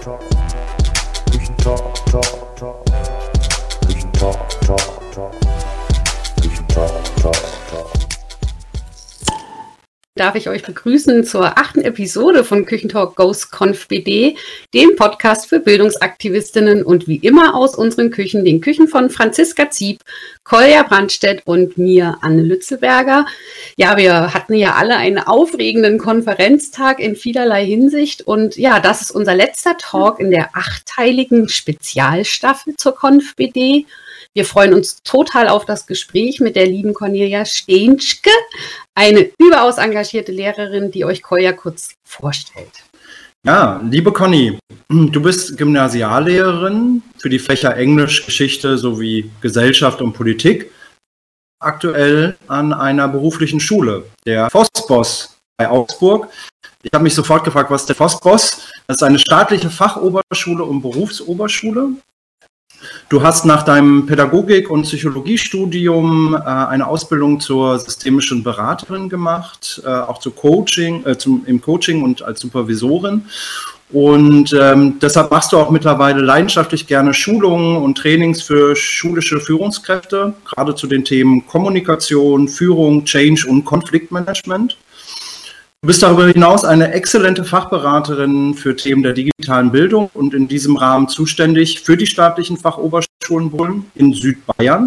drop, drop, talk, talk, talk, darf ich euch begrüßen zur achten Episode von Küchentalk Ghost Conf BD, dem Podcast für Bildungsaktivistinnen und wie immer aus unseren Küchen, den Küchen von Franziska Zieb, Kolja Brandstedt und mir, Anne Lützelberger. Ja, wir hatten ja alle einen aufregenden Konferenztag in vielerlei Hinsicht und ja, das ist unser letzter Talk in der achteiligen Spezialstaffel zur Conf BD. Wir freuen uns total auf das Gespräch mit der lieben Cornelia Steenschke, eine überaus engagierte Lehrerin, die euch Kolja kurz vorstellt. Ja, liebe Conny, du bist Gymnasiallehrerin für die Fächer Englisch, Geschichte sowie Gesellschaft und Politik. Aktuell an einer beruflichen Schule, der Vossboss bei Augsburg. Ich habe mich sofort gefragt, was ist der Vossboss? Das ist eine staatliche Fachoberschule und Berufsoberschule Du hast nach deinem Pädagogik- und Psychologiestudium äh, eine Ausbildung zur systemischen Beraterin gemacht, äh, auch zu Coaching, äh, zum, im Coaching und als Supervisorin. Und ähm, deshalb machst du auch mittlerweile leidenschaftlich gerne Schulungen und Trainings für schulische Führungskräfte, gerade zu den Themen Kommunikation, Führung, Change und Konfliktmanagement. Du bist darüber hinaus eine exzellente Fachberaterin für Themen der digitalen Bildung und in diesem Rahmen zuständig für die staatlichen Fachoberschulen in Südbayern.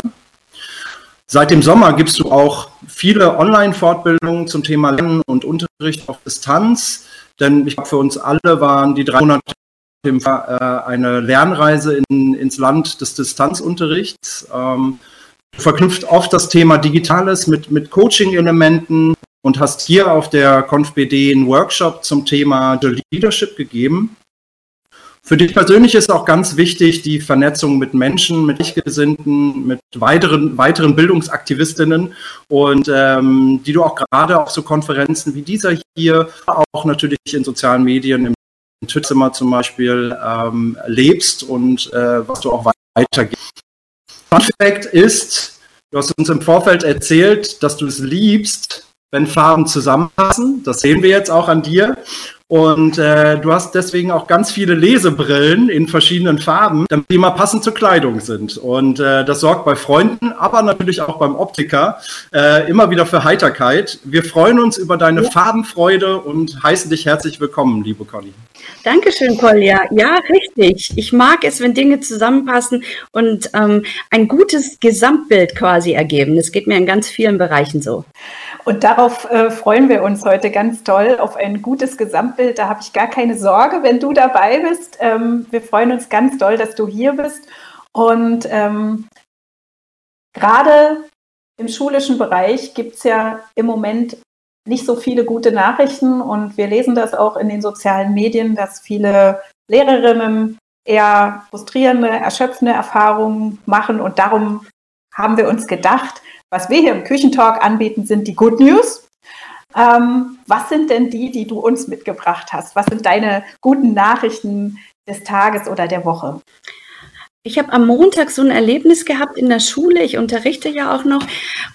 Seit dem Sommer gibst du auch viele Online-Fortbildungen zum Thema Lernen und Unterricht auf Distanz, denn ich glaube, für uns alle waren die drei Monate eine Lernreise in, ins Land des Distanzunterrichts. Ähm, du verknüpft oft das Thema Digitales mit, mit Coaching-Elementen, und hast hier auf der ConfBD einen Workshop zum Thema Leadership gegeben. Für dich persönlich ist auch ganz wichtig die Vernetzung mit Menschen, mit Gleichgesinnten, mit weiteren, weiteren Bildungsaktivistinnen und ähm, die du auch gerade auf so Konferenzen wie dieser hier, auch natürlich in sozialen Medien, im Twitter zum Beispiel, ähm, lebst und äh, was du auch weitergibst. Fun Fact ist, du hast uns im Vorfeld erzählt, dass du es liebst, wenn Farben zusammenpassen. Das sehen wir jetzt auch an dir. Und äh, du hast deswegen auch ganz viele Lesebrillen in verschiedenen Farben, damit die immer passend zur Kleidung sind. Und äh, das sorgt bei Freunden, aber natürlich auch beim Optiker äh, immer wieder für Heiterkeit. Wir freuen uns über deine. Farbenfreude und heißen dich herzlich willkommen, liebe Conny. Dankeschön, Kolja. Ja, richtig. Ich mag es, wenn Dinge zusammenpassen und ähm, ein gutes Gesamtbild quasi ergeben. Das geht mir in ganz vielen Bereichen so. Und darauf äh, freuen wir uns heute ganz toll, auf ein gutes Gesamtbild. Da habe ich gar keine Sorge, wenn du dabei bist. Ähm, wir freuen uns ganz doll, dass du hier bist. Und ähm, gerade im schulischen Bereich gibt es ja im Moment nicht so viele gute Nachrichten und wir lesen das auch in den sozialen Medien, dass viele Lehrerinnen eher frustrierende, erschöpfende Erfahrungen machen und darum haben wir uns gedacht, was wir hier im Küchentalk anbieten, sind die Good News. Ähm, was sind denn die, die du uns mitgebracht hast? Was sind deine guten Nachrichten des Tages oder der Woche? Ich habe am Montag so ein Erlebnis gehabt in der Schule. Ich unterrichte ja auch noch.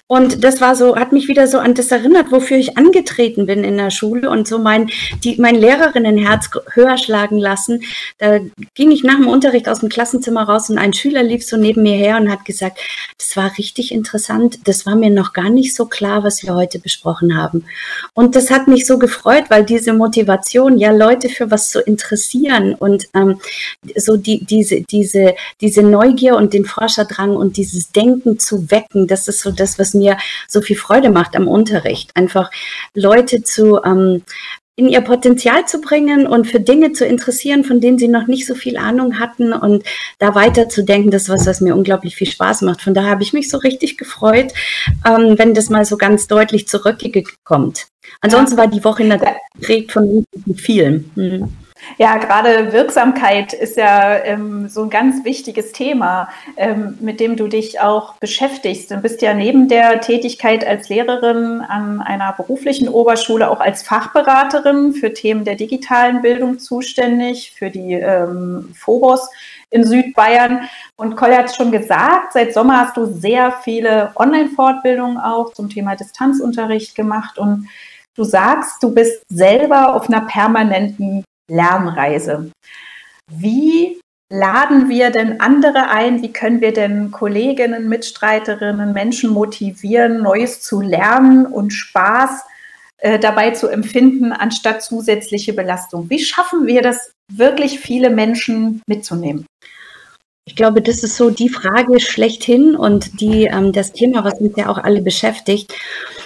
Und das war so, hat mich wieder so an das erinnert, wofür ich angetreten bin in der Schule und so mein, die, mein Lehrerinnenherz höher schlagen lassen. Da ging ich nach dem Unterricht aus dem Klassenzimmer raus und ein Schüler lief so neben mir her und hat gesagt, das war richtig interessant. Das war mir noch gar nicht so klar, was wir heute besprochen haben. Und das hat mich so gefreut, weil diese Motivation, ja, Leute für was zu interessieren und ähm, so die, diese, diese, diese Neugier und den Forscherdrang und dieses Denken zu wecken, das ist so das, was mir so viel Freude macht am Unterricht. Einfach Leute zu ähm, in ihr Potenzial zu bringen und für Dinge zu interessieren, von denen sie noch nicht so viel Ahnung hatten und da weiterzudenken, das ist was, was mir unglaublich viel Spaß macht. Von daher habe ich mich so richtig gefreut, ähm, wenn das mal so ganz deutlich zurückkommt. Ansonsten war die Woche geprägt von vielen. Hm. Ja, gerade Wirksamkeit ist ja ähm, so ein ganz wichtiges Thema, ähm, mit dem du dich auch beschäftigst. Du bist ja neben der Tätigkeit als Lehrerin an einer beruflichen Oberschule auch als Fachberaterin für Themen der digitalen Bildung zuständig, für die ähm, Phobos in Südbayern. Und Kolja hat es schon gesagt, seit Sommer hast du sehr viele Online-Fortbildungen auch zum Thema Distanzunterricht gemacht und Du sagst, du bist selber auf einer permanenten Lernreise. wie laden wir denn andere ein? Wie können wir denn Kolleginnen, Mitstreiterinnen, Menschen motivieren, Neues zu lernen und Spaß äh, dabei zu empfinden, anstatt zusätzliche Belastung? Wie schaffen wir das, wirklich viele Menschen mitzunehmen? Ich glaube, das ist so die Frage schlechthin und die, ähm, das Thema, was uns ja auch alle beschäftigt.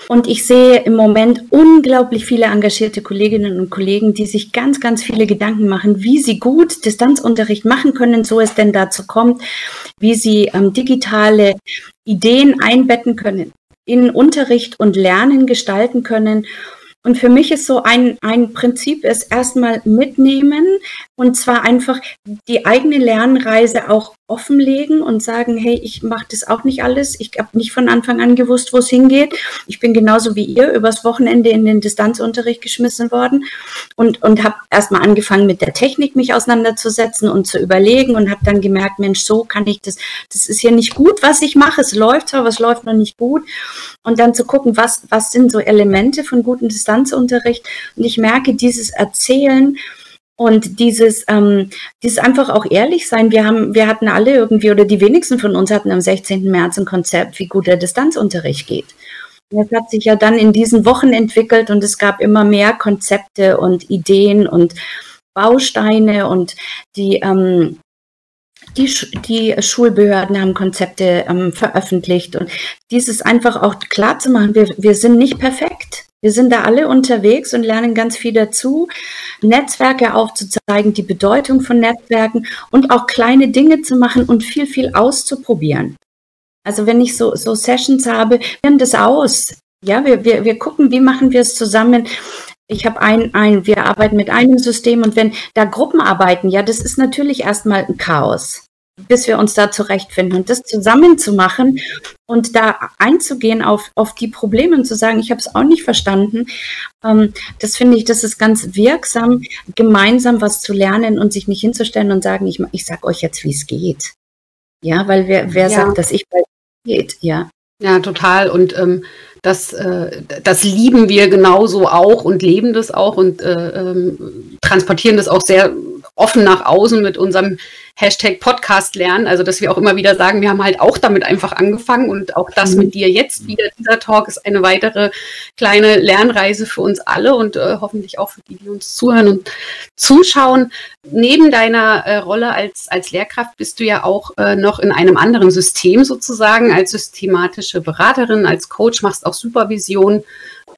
Und ich sehe im Moment unglaublich viele engagierte Kolleginnen und Kollegen, die sich ganz, ganz viele Gedanken machen, wie sie gut Distanzunterricht machen können, so es denn dazu kommt, wie sie ähm, digitale Ideen einbetten können, in Unterricht und Lernen gestalten können und für mich ist so ein, ein Prinzip ist erstmal mitnehmen und zwar einfach die eigene Lernreise auch offenlegen und sagen, hey, ich mache das auch nicht alles. Ich habe nicht von Anfang an gewusst, wo es hingeht. Ich bin genauso wie ihr übers Wochenende in den Distanzunterricht geschmissen worden und, und habe erstmal angefangen mit der Technik mich auseinanderzusetzen und zu überlegen und habe dann gemerkt, Mensch, so kann ich das, das ist hier nicht gut, was ich mache. Es läuft zwar, aber es läuft noch nicht gut. Und dann zu gucken, was, was sind so Elemente von gutem Distanzunterricht. Und ich merke, dieses Erzählen, und dieses, ähm, dieses einfach auch ehrlich sein. Wir haben, wir hatten alle irgendwie, oder die wenigsten von uns hatten am 16. März ein Konzept, wie gut der Distanzunterricht geht. Das hat sich ja dann in diesen Wochen entwickelt und es gab immer mehr Konzepte und Ideen und Bausteine und die, ähm, die, die Schulbehörden haben Konzepte ähm, veröffentlicht und dieses einfach auch klar zu machen, wir, wir sind nicht perfekt. Wir sind da alle unterwegs und lernen ganz viel dazu, Netzwerke aufzuzeigen, die Bedeutung von Netzwerken und auch kleine Dinge zu machen und viel, viel auszuprobieren. Also wenn ich so, so Sessions habe, wir haben das aus. Ja, wir, wir, wir gucken, wie machen wir es zusammen. Ich habe ein, ein, wir arbeiten mit einem System und wenn da Gruppen arbeiten, ja, das ist natürlich erstmal ein Chaos bis wir uns da zurechtfinden. Und das zusammen zu machen und da einzugehen auf, auf die Probleme und zu sagen, ich habe es auch nicht verstanden, ähm, das finde ich, das ist ganz wirksam, gemeinsam was zu lernen und sich nicht hinzustellen und sagen, ich, ich sage euch jetzt, wie es geht. Ja, weil wer, wer ja. sagt, dass ich weiß, geht, ja. Ja, total. Und ähm, das, äh, das lieben wir genauso auch und leben das auch und äh, ähm, transportieren das auch sehr offen nach außen mit unserem Hashtag Podcast lernen. Also, dass wir auch immer wieder sagen, wir haben halt auch damit einfach angefangen und auch das mhm. mit dir jetzt wieder, dieser Talk ist eine weitere kleine Lernreise für uns alle und äh, hoffentlich auch für die, die uns zuhören und zuschauen. Neben deiner äh, Rolle als, als Lehrkraft bist du ja auch äh, noch in einem anderen System sozusagen als systematische Beraterin, als Coach, machst auch Supervision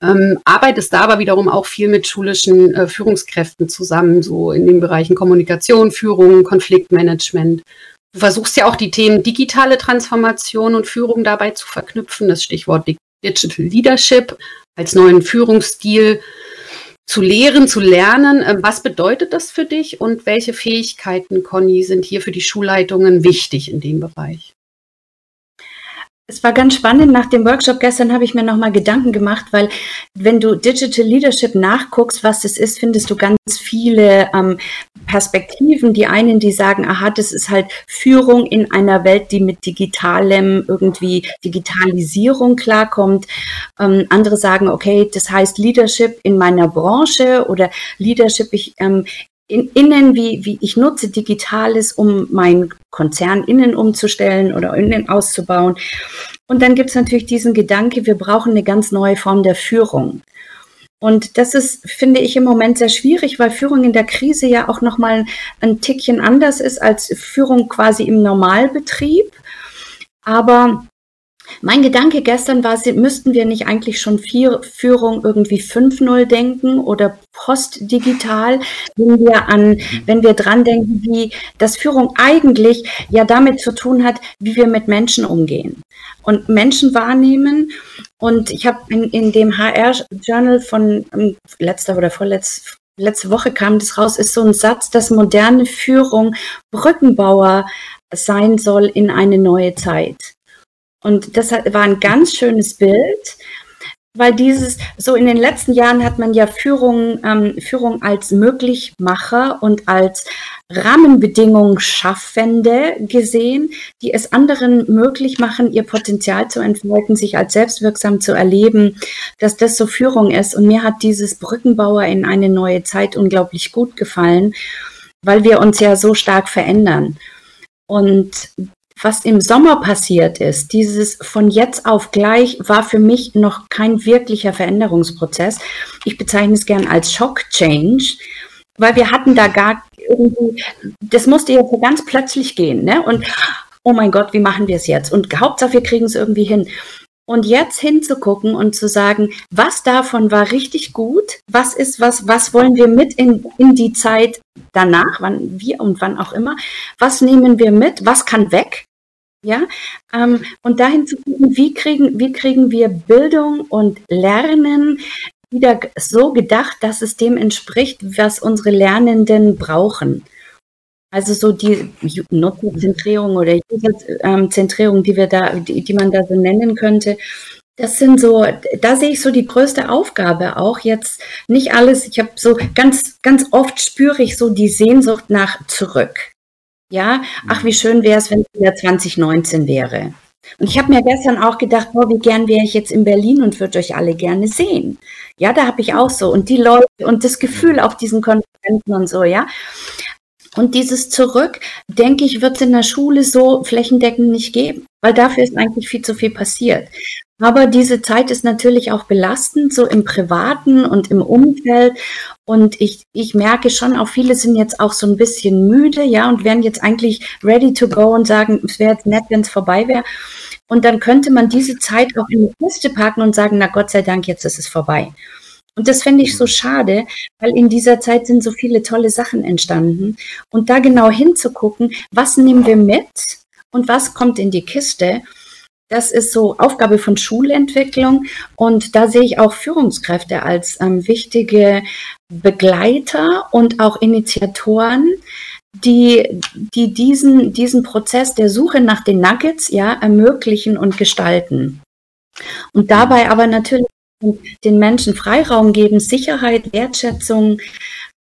ähm, arbeitest da aber wiederum auch viel mit schulischen äh, Führungskräften zusammen, so in den Bereichen Kommunikation, Führung, Konfliktmanagement. Du versuchst ja auch die Themen digitale Transformation und Führung dabei zu verknüpfen, das Stichwort Digital Leadership als neuen Führungsstil zu lehren, zu lernen. Ähm, was bedeutet das für dich und welche Fähigkeiten, Conny, sind hier für die Schulleitungen wichtig in dem Bereich? Es war ganz spannend. Nach dem Workshop gestern habe ich mir nochmal Gedanken gemacht, weil wenn du Digital Leadership nachguckst, was das ist, findest du ganz viele ähm, Perspektiven. Die einen, die sagen, aha, das ist halt Führung in einer Welt, die mit digitalem irgendwie Digitalisierung klarkommt. Ähm, andere sagen, okay, das heißt Leadership in meiner Branche oder Leadership ich, ähm, in, innen, wie, wie ich nutze Digitales, um meinen Konzern innen umzustellen oder innen auszubauen. Und dann gibt es natürlich diesen Gedanke, wir brauchen eine ganz neue Form der Führung. Und das ist, finde ich, im Moment sehr schwierig, weil Führung in der Krise ja auch nochmal ein Tickchen anders ist als Führung quasi im Normalbetrieb. Aber mein Gedanke gestern war, müssten wir nicht eigentlich schon vier, Führung irgendwie 5.0 denken oder postdigital, wenn wir an, wenn wir dran denken, wie das Führung eigentlich ja damit zu tun hat, wie wir mit Menschen umgehen und Menschen wahrnehmen. Und ich habe in, in dem HR-Journal von um, letzter oder vorletz, letzte Woche kam das raus, ist so ein Satz, dass moderne Führung Brückenbauer sein soll in eine neue Zeit. Und das war ein ganz schönes Bild, weil dieses, so in den letzten Jahren hat man ja Führung, ähm, Führung als Möglichmacher und als Rahmenbedingungen Schaffende gesehen, die es anderen möglich machen, ihr Potenzial zu entfalten, sich als selbstwirksam zu erleben, dass das so Führung ist. Und mir hat dieses Brückenbauer in eine neue Zeit unglaublich gut gefallen. weil wir uns ja so stark verändern. Und was im Sommer passiert ist, dieses von jetzt auf gleich war für mich noch kein wirklicher Veränderungsprozess. Ich bezeichne es gern als Shock Change, weil wir hatten da gar irgendwie, das musste ja so ganz plötzlich gehen, ne? Und oh mein Gott, wie machen wir es jetzt? Und Hauptsache, wir kriegen es irgendwie hin. Und jetzt hinzugucken und zu sagen, was davon war richtig gut, was ist was, was wollen wir mit in, in die Zeit danach, wann wir und wann auch immer, was nehmen wir mit, was kann weg, ja, ähm, und dahin zu gucken, wie kriegen, wie kriegen wir Bildung und Lernen wieder so gedacht, dass es dem entspricht, was unsere Lernenden brauchen. Also so die Nutzerzentrierung oder Userzentrierung, die wir da, die, die man da so nennen könnte, das sind so, da sehe ich so die größte Aufgabe auch jetzt nicht alles. Ich habe so ganz, ganz oft spüre ich so die Sehnsucht nach zurück. Ja, ach, wie schön wäre es, wenn es wieder 2019 wäre. Und ich habe mir gestern auch gedacht, boah, wie gern wäre ich jetzt in Berlin und würde euch alle gerne sehen. Ja, da habe ich auch so. Und die Leute und das Gefühl auf diesen Konferenzen und so, ja. Und dieses Zurück, denke ich, wird es in der Schule so flächendeckend nicht geben, weil dafür ist eigentlich viel zu viel passiert. Aber diese Zeit ist natürlich auch belastend, so im Privaten und im Umfeld. Und ich, ich merke schon, auch viele sind jetzt auch so ein bisschen müde, ja, und wären jetzt eigentlich ready to go und sagen, es wäre jetzt nett, wenn es vorbei wäre. Und dann könnte man diese Zeit auch in die Kiste packen und sagen, na Gott sei Dank, jetzt ist es vorbei. Und das finde ich so schade, weil in dieser Zeit sind so viele tolle Sachen entstanden. Und da genau hinzugucken, was nehmen wir mit und was kommt in die Kiste, das ist so Aufgabe von Schulentwicklung. Und da sehe ich auch Führungskräfte als ähm, wichtige Begleiter und auch Initiatoren, die, die diesen, diesen Prozess der Suche nach den Nuggets ja ermöglichen und gestalten. Und dabei aber natürlich den Menschen Freiraum geben, Sicherheit, Wertschätzung,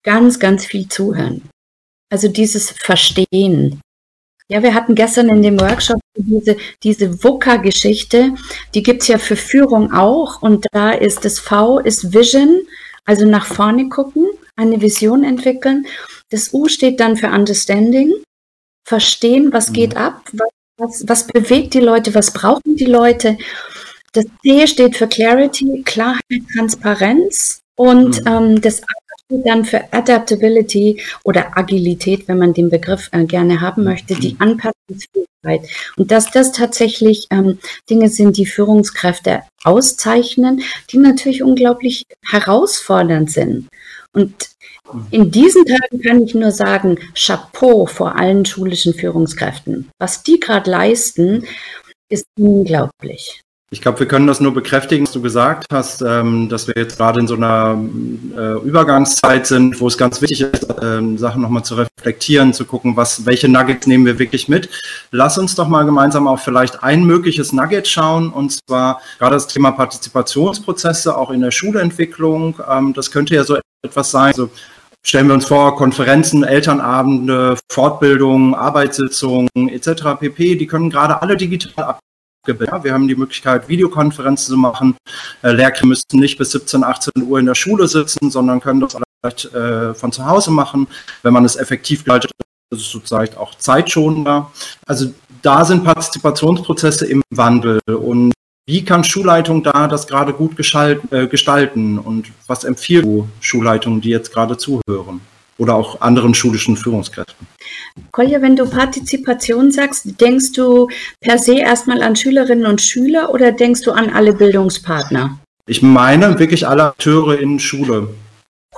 ganz, ganz viel zuhören. Also dieses Verstehen. Ja, wir hatten gestern in dem Workshop diese, diese VUCA-Geschichte, die gibt's ja für Führung auch. Und da ist das V ist Vision, also nach vorne gucken, eine Vision entwickeln. Das U steht dann für Understanding, verstehen, was mhm. geht ab, was, was, was bewegt die Leute, was brauchen die Leute. Das C steht für Clarity, Klarheit, Transparenz. Und mhm. ähm, das dann für Adaptability oder Agilität, wenn man den Begriff äh, gerne haben möchte, die mhm. Anpassungsfähigkeit. Und dass das tatsächlich ähm, Dinge sind, die Führungskräfte auszeichnen, die natürlich unglaublich herausfordernd sind. Und mhm. in diesen Tagen kann ich nur sagen, Chapeau vor allen schulischen Führungskräften. Was die gerade leisten, ist unglaublich. Ich glaube, wir können das nur bekräftigen, was du gesagt hast, ähm, dass wir jetzt gerade in so einer äh, Übergangszeit sind, wo es ganz wichtig ist, ähm, Sachen nochmal zu reflektieren, zu gucken, was, welche Nuggets nehmen wir wirklich mit. Lass uns doch mal gemeinsam auf vielleicht ein mögliches Nugget schauen, und zwar gerade das Thema Partizipationsprozesse, auch in der Schulentwicklung. Ähm, das könnte ja so etwas sein. Also stellen wir uns vor, Konferenzen, Elternabende, Fortbildungen, Arbeitssitzungen etc. pp. Die können gerade alle digital ja, wir haben die Möglichkeit, Videokonferenzen zu machen. Äh, Lehrkräfte müssten nicht bis 17, 18 Uhr in der Schule sitzen, sondern können das vielleicht äh, von zu Hause machen, wenn man es effektiv gestaltet. Ist sozusagen auch zeitschonender. Also da sind Partizipationsprozesse im Wandel und wie kann Schulleitung da das gerade gut äh, gestalten und was empfiehlt du Schulleitungen, die jetzt gerade zuhören? Oder auch anderen schulischen Führungskräften. Kolja, wenn du Partizipation sagst, denkst du per se erstmal an Schülerinnen und Schüler oder denkst du an alle Bildungspartner? Ich meine wirklich alle Akteure in Schule.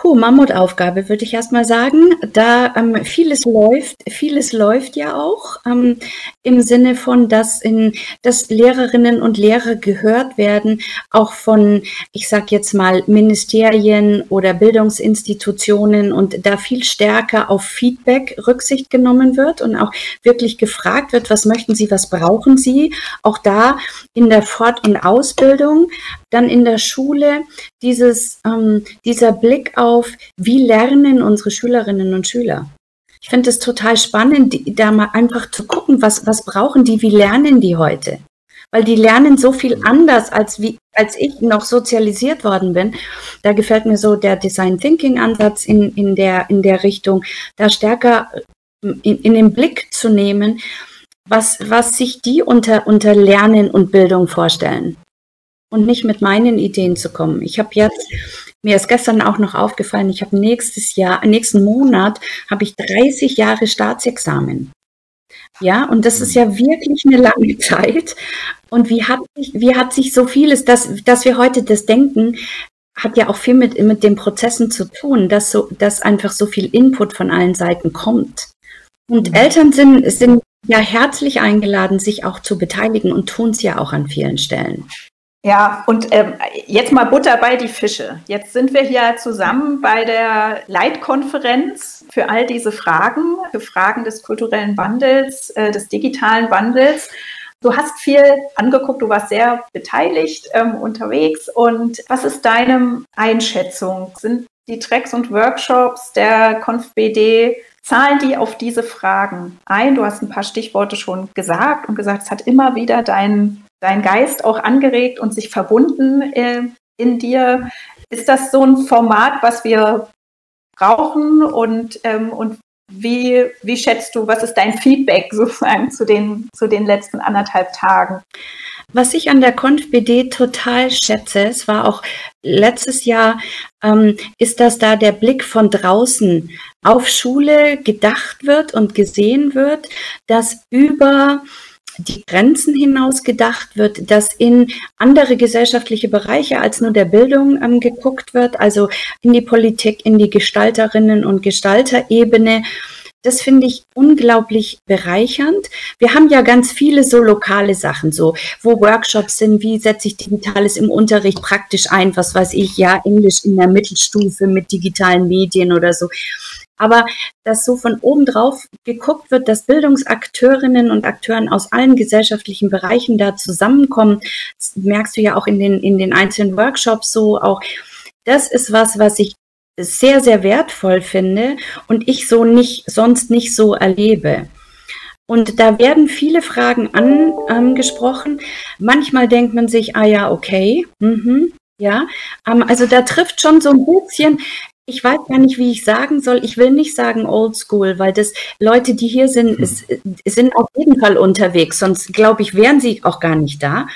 Puh, Mammutaufgabe, würde ich erstmal sagen. Da ähm, vieles läuft, vieles läuft ja auch ähm, im Sinne von, dass, in, dass Lehrerinnen und Lehrer gehört werden, auch von, ich sag jetzt mal, Ministerien oder Bildungsinstitutionen und da viel stärker auf Feedback Rücksicht genommen wird und auch wirklich gefragt wird, was möchten Sie, was brauchen Sie? Auch da in der Fort- und Ausbildung, dann in der Schule dieses, ähm, dieser Blick auf auf, wie lernen unsere Schülerinnen und Schüler. Ich finde es total spannend, da mal einfach zu gucken, was, was brauchen die, wie lernen die heute? Weil die lernen so viel anders, als wie als ich noch sozialisiert worden bin, da gefällt mir so der Design Thinking Ansatz in, in, der, in der Richtung, da stärker in, in den Blick zu nehmen, was, was sich die unter, unter Lernen und Bildung vorstellen. Und nicht mit meinen Ideen zu kommen. Ich habe jetzt, mir ist gestern auch noch aufgefallen, ich habe nächstes Jahr, nächsten Monat habe ich 30 Jahre Staatsexamen. Ja, und das ist ja wirklich eine lange Zeit. Und wie hat sich, wie hat sich so vieles, dass, dass wir heute das denken, hat ja auch viel mit, mit den Prozessen zu tun, dass so, dass einfach so viel Input von allen Seiten kommt. Und mhm. Eltern sind, sind ja herzlich eingeladen, sich auch zu beteiligen und tun es ja auch an vielen Stellen. Ja, und ähm, jetzt mal Butter bei die Fische. Jetzt sind wir hier zusammen bei der Leitkonferenz für all diese Fragen, für Fragen des kulturellen Wandels, äh, des digitalen Wandels. Du hast viel angeguckt, du warst sehr beteiligt ähm, unterwegs. Und was ist deine Einschätzung? Sind die Tracks und Workshops der ConfBD zahlen die auf diese Fragen ein? Du hast ein paar Stichworte schon gesagt und gesagt, es hat immer wieder deinen dein Geist auch angeregt und sich verbunden äh, in dir. Ist das so ein Format, was wir brauchen und, ähm, und wie, wie schätzt du, was ist dein Feedback sozusagen zu den, zu den letzten anderthalb Tagen? Was ich an der ConfBD total schätze, es war auch letztes Jahr, ähm, ist, dass da der Blick von draußen auf Schule gedacht wird und gesehen wird, dass über die Grenzen hinaus gedacht wird, dass in andere gesellschaftliche Bereiche als nur der Bildung ähm, geguckt wird, also in die Politik, in die Gestalterinnen und Gestalterebene. Das finde ich unglaublich bereichernd. Wir haben ja ganz viele so lokale Sachen, so wo Workshops sind, wie setze ich Digitales im Unterricht praktisch ein, was weiß ich, ja, Englisch in der Mittelstufe mit digitalen Medien oder so aber dass so von oben drauf geguckt wird, dass Bildungsakteurinnen und Akteuren aus allen gesellschaftlichen Bereichen da zusammenkommen, merkst du ja auch in den, in den einzelnen Workshops so auch. Das ist was, was ich sehr, sehr wertvoll finde und ich so nicht, sonst nicht so erlebe. Und da werden viele Fragen angesprochen. Manchmal denkt man sich, ah ja, okay, mhm, ja, ähm, also da trifft schon so ein bisschen, ich weiß gar nicht, wie ich sagen soll. Ich will nicht sagen Oldschool, weil das Leute, die hier sind, ist, sind auf jeden Fall unterwegs. Sonst glaube ich, wären sie auch gar nicht da.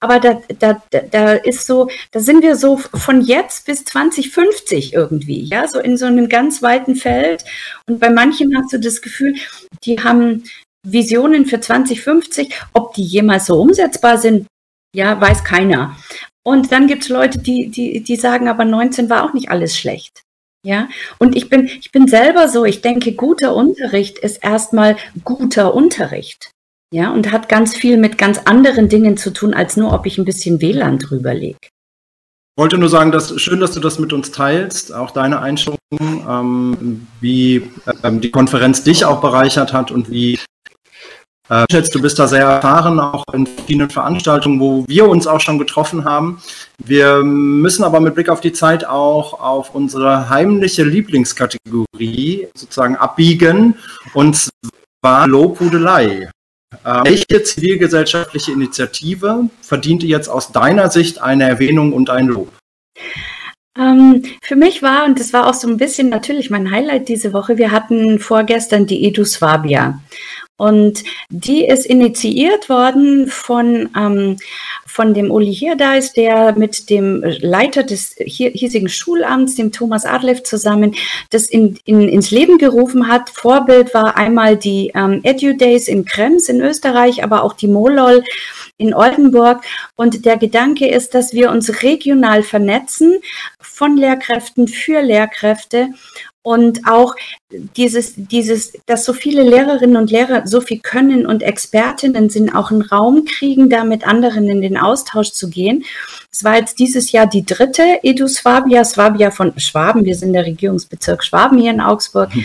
Aber da, da, da ist so, da sind wir so von jetzt bis 2050 irgendwie, ja, so in so einem ganz weiten Feld. Und bei manchen hast du das Gefühl, die haben Visionen für 2050. Ob die jemals so umsetzbar sind, ja, weiß keiner. Und dann gibt es Leute, die, die, die sagen, aber 19 war auch nicht alles schlecht. Ja, und ich bin, ich bin selber so, ich denke, guter Unterricht ist erstmal guter Unterricht. Ja, und hat ganz viel mit ganz anderen Dingen zu tun, als nur, ob ich ein bisschen WLAN drüber lege. Ich wollte nur sagen, dass schön, dass du das mit uns teilst, auch deine Einschätzung, ähm, wie ähm, die Konferenz dich auch bereichert hat und wie äh, du bist da sehr erfahren, auch in verschiedenen Veranstaltungen, wo wir uns auch schon getroffen haben. Wir müssen aber mit Blick auf die Zeit auch auf unsere heimliche Lieblingskategorie sozusagen abbiegen, und zwar Lobhudelei. Äh, welche zivilgesellschaftliche Initiative verdiente jetzt aus deiner Sicht eine Erwähnung und ein Lob? Ähm, für mich war, und das war auch so ein bisschen natürlich mein Highlight diese Woche, wir hatten vorgestern die Edu Swabia. Und die ist initiiert worden von, ähm, von dem Uli Hirdeis, der mit dem Leiter des hiesigen Schulamts, dem Thomas Adlev, zusammen das in, in, ins Leben gerufen hat. Vorbild war einmal die ähm, Edu Days in Krems in Österreich, aber auch die Molol in Oldenburg. Und der Gedanke ist, dass wir uns regional vernetzen von Lehrkräften für Lehrkräfte und auch dieses, dieses, dass so viele Lehrerinnen und Lehrer so viel können und Expertinnen sind, auch einen Raum kriegen, da mit anderen in den Austausch zu gehen. Es war jetzt dieses Jahr die dritte Edu Swabia, Swabia von Schwaben. Wir sind der Regierungsbezirk Schwaben hier in Augsburg.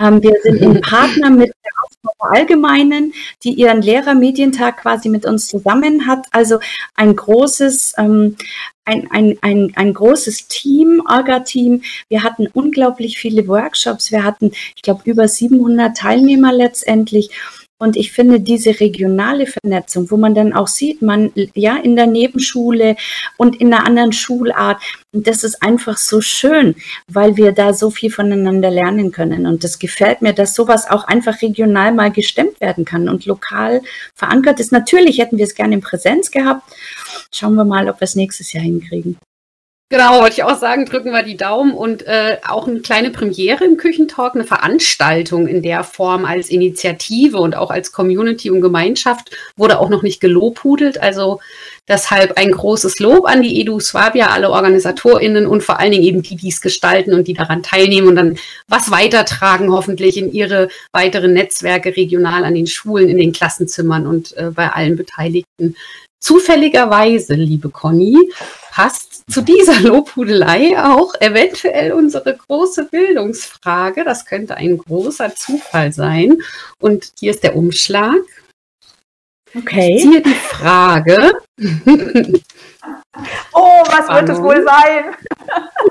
Ähm, wir sind ein Partner mit der Allgemeinen, die ihren Lehrermedientag quasi mit uns zusammen hat. Also ein großes, ähm, ein, ein, ein, ein großes Team, Orga-Team. Wir hatten unglaublich viele Workshops. Wir hatten, ich glaube, über 700 Teilnehmer letztendlich. Und ich finde diese regionale Vernetzung, wo man dann auch sieht, man ja in der Nebenschule und in einer anderen Schulart, das ist einfach so schön, weil wir da so viel voneinander lernen können. Und das gefällt mir, dass sowas auch einfach regional mal gestemmt werden kann und lokal verankert ist. Natürlich hätten wir es gerne in Präsenz gehabt. Schauen wir mal, ob wir es nächstes Jahr hinkriegen. Genau, wollte ich auch sagen, drücken wir die Daumen und äh, auch eine kleine Premiere im Küchentalk, eine Veranstaltung in der Form als Initiative und auch als Community und Gemeinschaft wurde auch noch nicht gelobhudelt. Also deshalb ein großes Lob an die Edu Swabia, alle OrganisatorInnen und vor allen Dingen eben die, die es gestalten und die daran teilnehmen und dann was weitertragen, hoffentlich in ihre weiteren Netzwerke regional an den Schulen, in den Klassenzimmern und äh, bei allen Beteiligten. Zufälligerweise, liebe Conny, passt zu dieser Lobhudelei auch eventuell unsere große Bildungsfrage. Das könnte ein großer Zufall sein. Und hier ist der Umschlag. Okay. Ziehe die Frage. oh, was wird es wohl sein?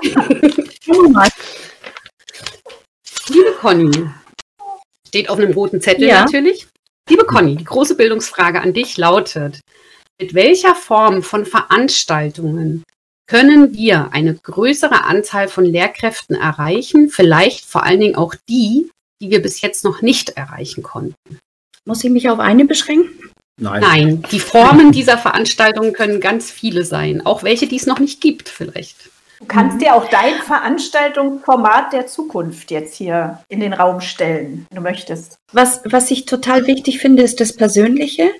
Liebe Conny, steht auf einem roten Zettel ja. natürlich. Liebe Conny, die große Bildungsfrage an dich lautet, mit welcher Form von Veranstaltungen können wir eine größere Anzahl von Lehrkräften erreichen, vielleicht vor allen Dingen auch die, die wir bis jetzt noch nicht erreichen konnten? Muss ich mich auf eine beschränken? Nein. Nein, die Formen dieser Veranstaltungen können ganz viele sein, auch welche, die es noch nicht gibt vielleicht. Du kannst dir auch dein Veranstaltungsformat der Zukunft jetzt hier in den Raum stellen, wenn du möchtest. Was, was ich total wichtig finde, ist das Persönliche,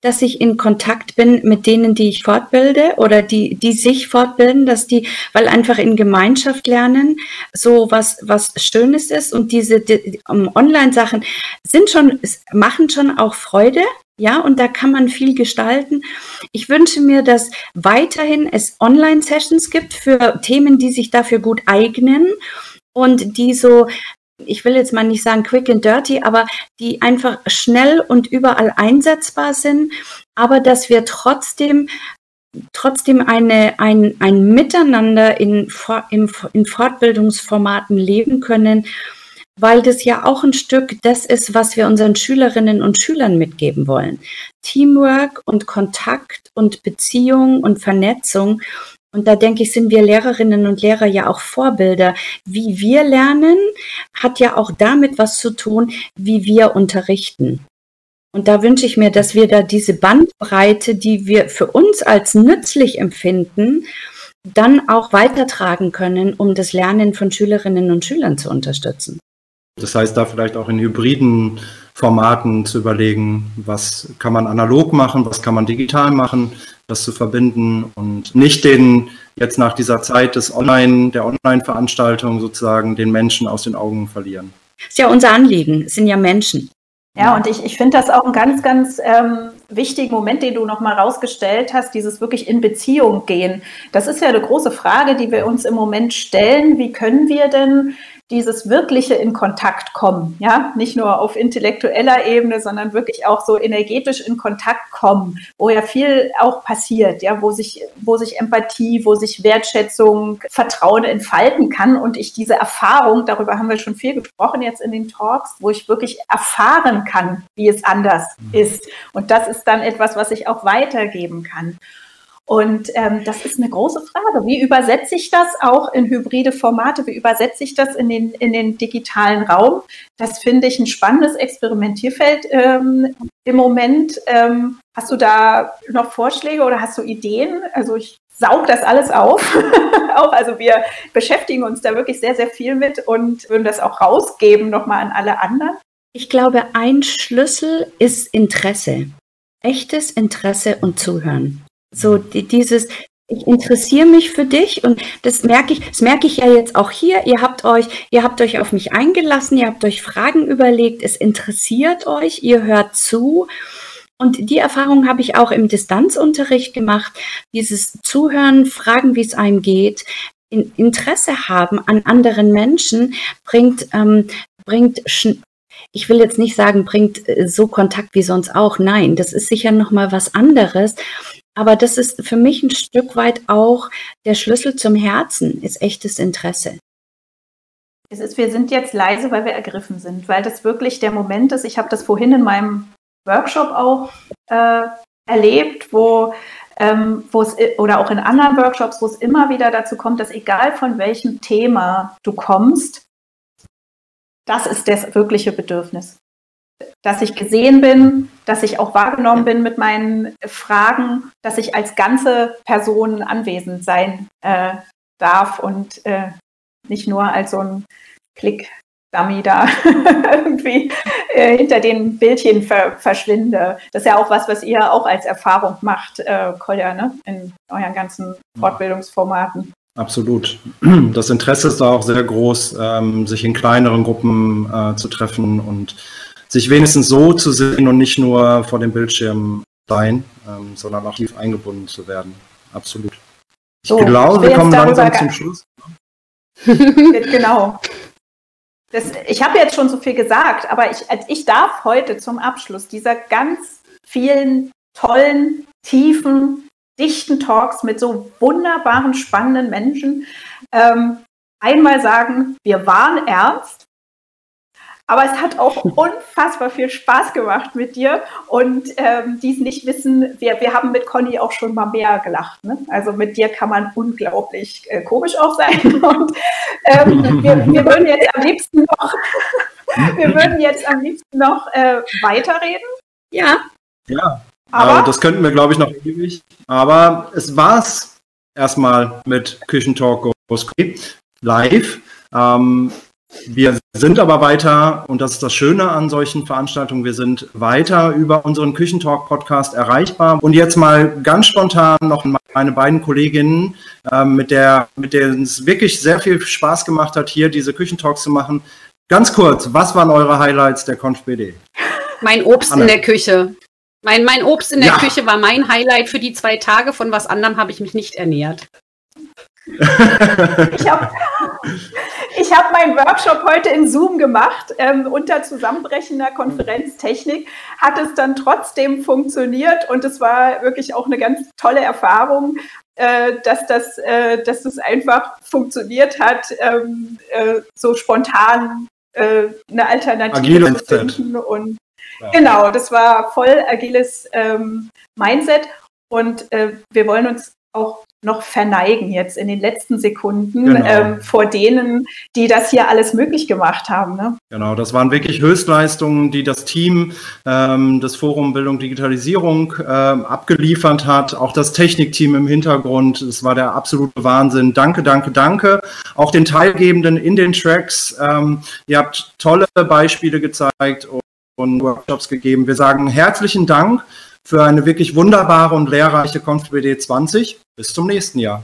dass ich in Kontakt bin mit denen, die ich fortbilde oder die, die sich fortbilden, dass die, weil einfach in Gemeinschaft lernen, so was, was Schönes ist und diese die, um, Online-Sachen sind schon, machen schon auch Freude, ja, und da kann man viel gestalten. Ich wünsche mir, dass weiterhin es Online-Sessions gibt für Themen, die sich dafür gut eignen und die so, ich will jetzt mal nicht sagen quick and dirty, aber die einfach schnell und überall einsetzbar sind, aber dass wir trotzdem trotzdem eine, ein, ein Miteinander in, in, in Fortbildungsformaten leben können weil das ja auch ein Stück das ist, was wir unseren Schülerinnen und Schülern mitgeben wollen. Teamwork und Kontakt und Beziehung und Vernetzung. Und da denke ich, sind wir Lehrerinnen und Lehrer ja auch Vorbilder. Wie wir lernen, hat ja auch damit was zu tun, wie wir unterrichten. Und da wünsche ich mir, dass wir da diese Bandbreite, die wir für uns als nützlich empfinden, dann auch weitertragen können, um das Lernen von Schülerinnen und Schülern zu unterstützen. Das heißt, da vielleicht auch in hybriden Formaten zu überlegen, was kann man analog machen, was kann man digital machen, das zu verbinden und nicht den jetzt nach dieser Zeit des Online, der Online-Veranstaltung sozusagen den Menschen aus den Augen verlieren. Das ist ja unser Anliegen, es sind ja Menschen. Ja, und ich, ich finde das auch einen ganz, ganz ähm, wichtigen Moment, den du nochmal rausgestellt hast, dieses wirklich in Beziehung gehen. Das ist ja eine große Frage, die wir uns im Moment stellen. Wie können wir denn dieses wirkliche in Kontakt kommen, ja, nicht nur auf intellektueller Ebene, sondern wirklich auch so energetisch in Kontakt kommen, wo ja viel auch passiert, ja, wo sich, wo sich Empathie, wo sich Wertschätzung, Vertrauen entfalten kann und ich diese Erfahrung, darüber haben wir schon viel gesprochen jetzt in den Talks, wo ich wirklich erfahren kann, wie es anders ist. Und das ist dann etwas, was ich auch weitergeben kann. Und ähm, das ist eine große Frage. Wie übersetze ich das auch in hybride Formate? Wie übersetze ich das in den, in den digitalen Raum? Das finde ich ein spannendes Experimentierfeld ähm, im Moment. Ähm, hast du da noch Vorschläge oder hast du Ideen? Also ich saug das alles auf. auch, also wir beschäftigen uns da wirklich sehr, sehr viel mit und würden das auch rausgeben nochmal an alle anderen. Ich glaube, ein Schlüssel ist Interesse. Echtes Interesse und Zuhören. So die, dieses, ich interessiere mich für dich und das merke ich, das merke ich ja jetzt auch hier. Ihr habt euch, ihr habt euch auf mich eingelassen, ihr habt euch Fragen überlegt, es interessiert euch, ihr hört zu. Und die Erfahrung habe ich auch im Distanzunterricht gemacht. Dieses Zuhören, Fragen, wie es einem geht, Interesse haben an anderen Menschen bringt, ähm, bringt ich will jetzt nicht sagen, bringt äh, so Kontakt wie sonst auch. Nein, das ist sicher noch mal was anderes. Aber das ist für mich ein Stück weit auch der Schlüssel zum Herzen, ist echtes Interesse. Es ist, wir sind jetzt leise, weil wir ergriffen sind, weil das wirklich der Moment ist. Ich habe das vorhin in meinem Workshop auch äh, erlebt, wo ähm, wo es oder auch in anderen Workshops, wo es immer wieder dazu kommt, dass egal von welchem Thema du kommst, das ist das wirkliche Bedürfnis. Dass ich gesehen bin, dass ich auch wahrgenommen bin mit meinen Fragen, dass ich als ganze Person anwesend sein äh, darf und äh, nicht nur als so ein Klick Dummy da irgendwie äh, hinter den Bildchen ver verschwinde. Das ist ja auch was, was ihr auch als Erfahrung macht, äh, Kolja, ne? in euren ganzen Fortbildungsformaten. Absolut. Das Interesse ist da auch sehr groß, ähm, sich in kleineren Gruppen äh, zu treffen und sich wenigstens so zu sehen und nicht nur vor dem Bildschirm sein, ähm, sondern auch tief eingebunden zu werden. Absolut. Ich so, glaube, ich wir kommen langsam zum Schluss. genau. Das, ich habe jetzt schon so viel gesagt, aber ich, ich darf heute zum Abschluss dieser ganz vielen tollen, tiefen, dichten Talks mit so wunderbaren, spannenden Menschen ähm, einmal sagen, wir waren ernst, aber es hat auch unfassbar viel Spaß gemacht mit dir. Und ähm, die es nicht wissen, wir, wir haben mit Conny auch schon mal mehr gelacht. Ne? Also mit dir kann man unglaublich äh, komisch auch sein. Und ähm, wir, wir würden jetzt am liebsten noch, wir würden jetzt am liebsten noch äh, weiterreden. Ja. Ja. Aber äh, das könnten wir, glaube ich, noch ewig. Aber es war's erstmal mit Küchentalk live. Ähm, wir sind aber weiter, und das ist das Schöne an solchen Veranstaltungen, wir sind weiter über unseren Küchentalk-Podcast erreichbar. Und jetzt mal ganz spontan noch meine beiden Kolleginnen, äh, mit, der, mit denen es wirklich sehr viel Spaß gemacht hat, hier diese Küchentalks zu machen. Ganz kurz, was waren eure Highlights der ConfBD? Mein Obst Anne. in der Küche. Mein, mein Obst in der ja. Küche war mein Highlight für die zwei Tage. Von was anderem habe ich mich nicht ernährt. ich habe ich hab meinen Workshop heute in Zoom gemacht. Ähm, unter zusammenbrechender Konferenztechnik hat es dann trotzdem funktioniert und es war wirklich auch eine ganz tolle Erfahrung, äh, dass, das, äh, dass das einfach funktioniert hat, ähm, äh, so spontan äh, eine Alternative Agile zu finden. Und ja. genau, das war voll agiles ähm, Mindset. Und äh, wir wollen uns auch noch verneigen jetzt in den letzten Sekunden genau. ähm, vor denen, die das hier alles möglich gemacht haben. Ne? Genau, das waren wirklich Höchstleistungen, die das Team ähm, des Forum Bildung Digitalisierung ähm, abgeliefert hat. Auch das Technikteam im Hintergrund, es war der absolute Wahnsinn. Danke, danke, danke. Auch den Teilgebenden in den Tracks. Ähm, ihr habt tolle Beispiele gezeigt und Workshops gegeben. Wir sagen herzlichen Dank für eine wirklich wunderbare und lehrreiche ConfBD 20. Bis zum nächsten Jahr.